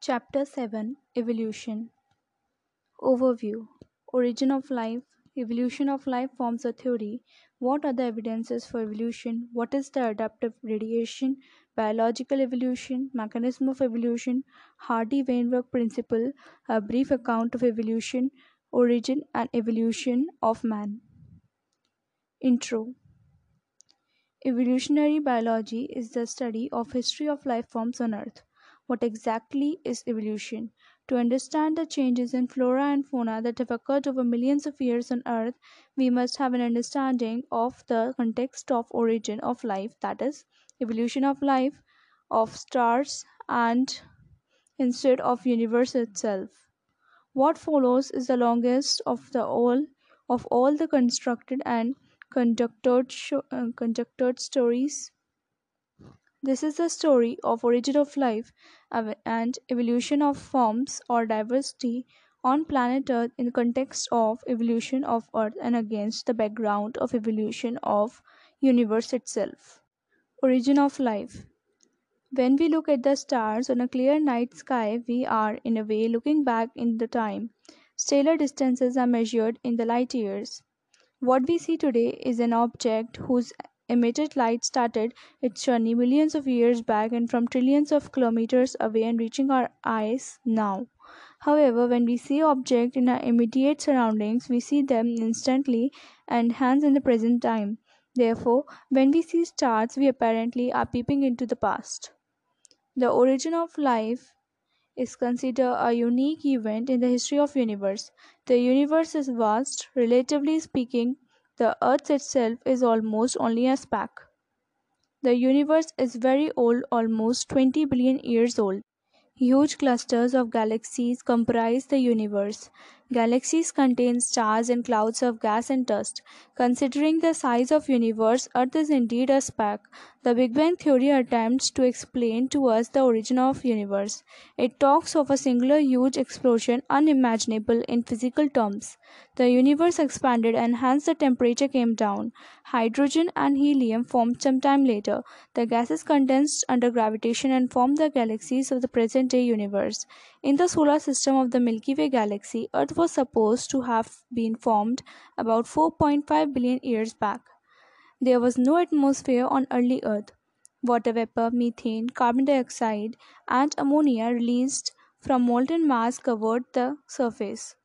Chapter 7 Evolution Overview Origin of life Evolution of life forms a theory. What are the evidences for evolution? What is the adaptive radiation? Biological evolution, mechanism of evolution, Hardy-Weinberg principle, a brief account of evolution, origin and evolution of man. Intro Evolutionary biology is the study of history of life forms on earth. What exactly is evolution? To understand the changes in flora and fauna that have occurred over millions of years on Earth, we must have an understanding of the context of origin of life, that is, evolution of life, of stars, and instead of universe itself. What follows is the longest of the all of all the constructed and conducted, uh, conducted stories this is the story of origin of life and evolution of forms or diversity on planet Earth in the context of evolution of Earth and against the background of evolution of universe itself. Origin of life. When we look at the stars on a clear night sky, we are in a way looking back in the time. Stellar distances are measured in the light years. What we see today is an object whose emitted light started its journey millions of years back and from trillions of kilometers away and reaching our eyes now. However, when we see objects in our immediate surroundings, we see them instantly and hence in the present time. Therefore, when we see stars, we apparently are peeping into the past. The origin of life is considered a unique event in the history of universe. The universe is vast, relatively speaking, the Earth itself is almost only a speck. The universe is very old, almost 20 billion years old. Huge clusters of galaxies comprise the universe. Galaxies contain stars and clouds of gas and dust. Considering the size of universe, Earth is indeed a speck. The Big Bang theory attempts to explain to us the origin of universe. It talks of a singular huge explosion unimaginable in physical terms. The universe expanded and hence the temperature came down. Hydrogen and helium formed some time later. The gases condensed under gravitation and formed the galaxies of the present day universe. In the solar system of the Milky Way galaxy, Earth was supposed to have been formed about 4.5 billion years back. There was no atmosphere on early Earth. Water vapor, methane, carbon dioxide, and ammonia released from molten mass covered the surface.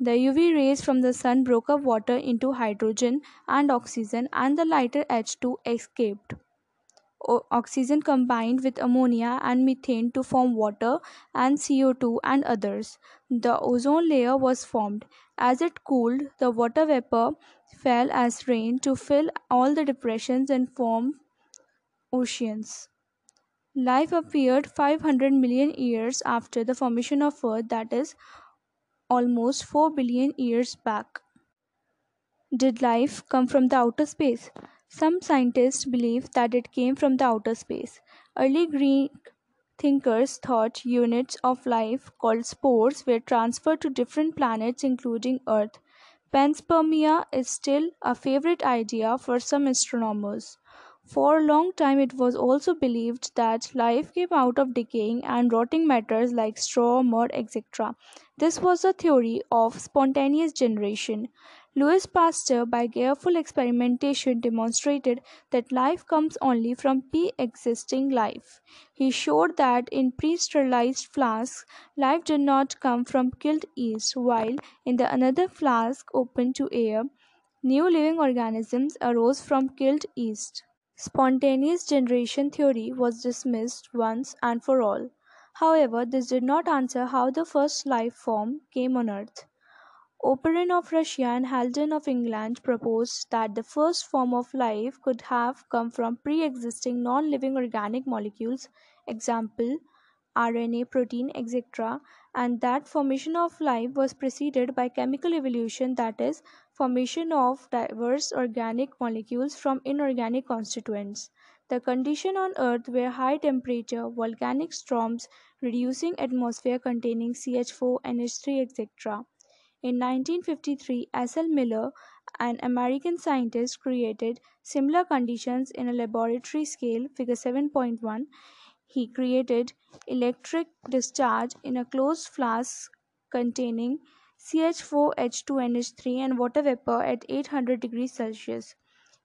The UV rays from the sun broke up water into hydrogen and oxygen, and the lighter H2 escaped. Oxygen combined with ammonia and methane to form water and CO2 and others. The ozone layer was formed. As it cooled, the water vapor fell as rain to fill all the depressions and form oceans. Life appeared 500 million years after the formation of Earth, that is, almost 4 billion years back. Did life come from the outer space? Some scientists believe that it came from the outer space. Early Greek thinkers thought units of life called spores were transferred to different planets, including Earth. Panspermia is still a favorite idea for some astronomers. For a long time, it was also believed that life came out of decaying and rotting matters like straw, mud, etc. This was the theory of spontaneous generation. Louis Pasteur, by careful experimentation, demonstrated that life comes only from pre existing life. He showed that in pre sterilized flasks, life did not come from killed yeast, while in the another flask open to air, new living organisms arose from killed yeast. Spontaneous generation theory was dismissed once and for all. However, this did not answer how the first life form came on Earth. Oparin of Russia and Haldane of England proposed that the first form of life could have come from pre-existing non-living organic molecules, example RNA, protein, etc., and that formation of life was preceded by chemical evolution that is formation of diverse organic molecules from inorganic constituents. The condition on earth were high temperature, volcanic storms, reducing atmosphere containing CH4, NH3, etc. In 1953, S. L. Miller an American scientist created similar conditions in a laboratory scale, figure 7.1. He created electric discharge in a closed flask containing CH4H2NH3 and water vapor at 800 degrees Celsius.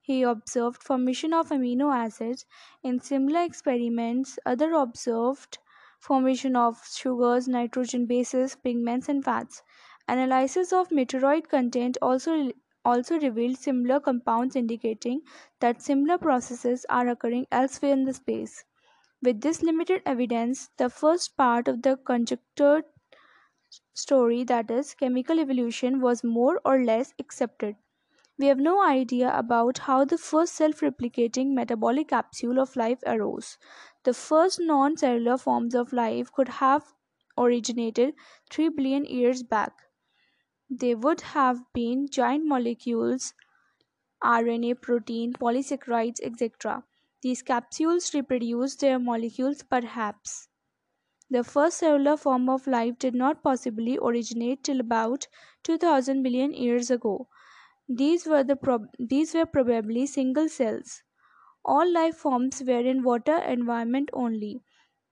He observed formation of amino acids in similar experiments. Other observed formation of sugars, nitrogen bases, pigments and fats. Analysis of meteoroid content also also revealed similar compounds indicating that similar processes are occurring elsewhere in the space. With this limited evidence, the first part of the conjectured story, that is, chemical evolution, was more or less accepted. We have no idea about how the first self replicating metabolic capsule of life arose. The first non cellular forms of life could have originated 3 billion years back. They would have been giant molecules, RNA, protein, polysaccharides, etc. These capsules reproduced their molecules perhaps. The first cellular form of life did not possibly originate till about 2000 million years ago. These were, the these were probably single cells. All life forms were in water environment only.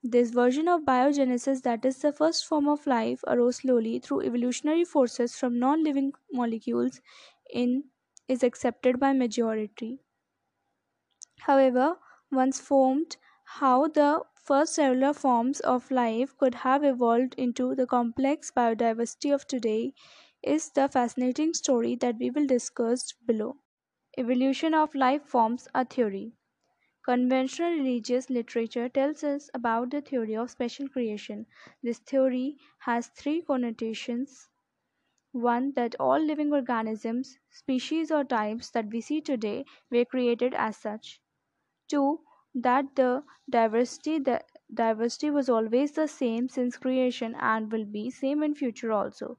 This version of biogenesis, that is the first form of life, arose slowly through evolutionary forces from non-living molecules in is accepted by majority. However, once formed, how the first cellular forms of life could have evolved into the complex biodiversity of today is the fascinating story that we will discuss below. Evolution of life forms a theory. Conventional religious literature tells us about the theory of special creation. This theory has three connotations. One, that all living organisms, species, or types that we see today were created as such. 2 that the diversity diversity was always the same since creation and will be same in future also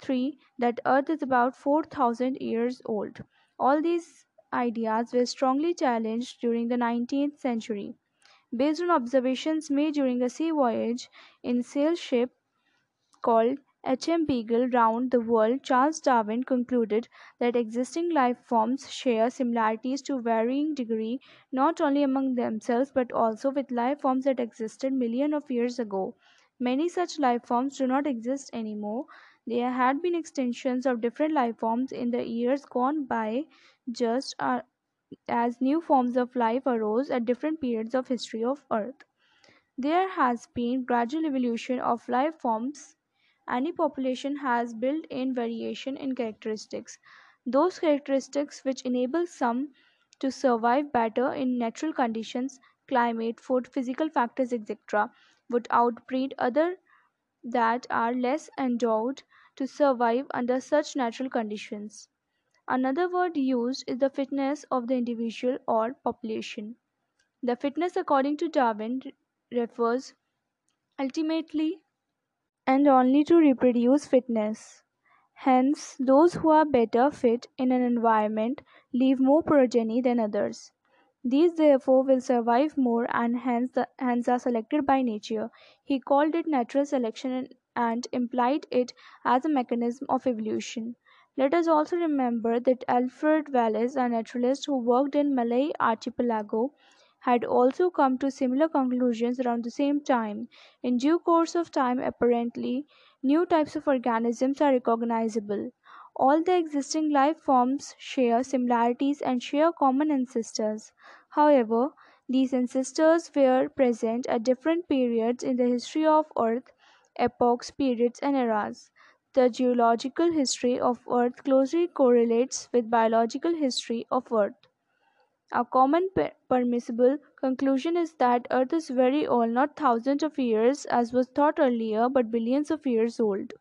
3 that earth is about 4000 years old all these ideas were strongly challenged during the 19th century based on observations made during a sea voyage in sail ship called H.M. Beagle round the world, Charles Darwin concluded that existing life forms share similarities to varying degree not only among themselves but also with life forms that existed millions of years ago. Many such life forms do not exist anymore. There had been extinctions of different life forms in the years gone by just uh, as new forms of life arose at different periods of history of earth. There has been gradual evolution of life forms any population has built-in variation in characteristics. Those characteristics which enable some to survive better in natural conditions, climate, food, physical factors, etc., would outbreed other that are less endowed to survive under such natural conditions. Another word used is the fitness of the individual or population. The fitness, according to Darwin, refers ultimately and only to reproduce fitness. Hence, those who are better fit in an environment leave more progeny than others. These therefore will survive more and hence, the, hence are selected by nature. He called it natural selection and implied it as a mechanism of evolution. Let us also remember that Alfred Wallace, a naturalist who worked in Malay archipelago, had also come to similar conclusions around the same time. In due course of time, apparently, new types of organisms are recognizable. All the existing life forms share similarities and share common ancestors. However, these ancestors were present at different periods in the history of Earth, epochs, periods, and eras. The geological history of Earth closely correlates with biological history of Earth. A common permissible conclusion is that Earth is very old, not thousands of years as was thought earlier, but billions of years old.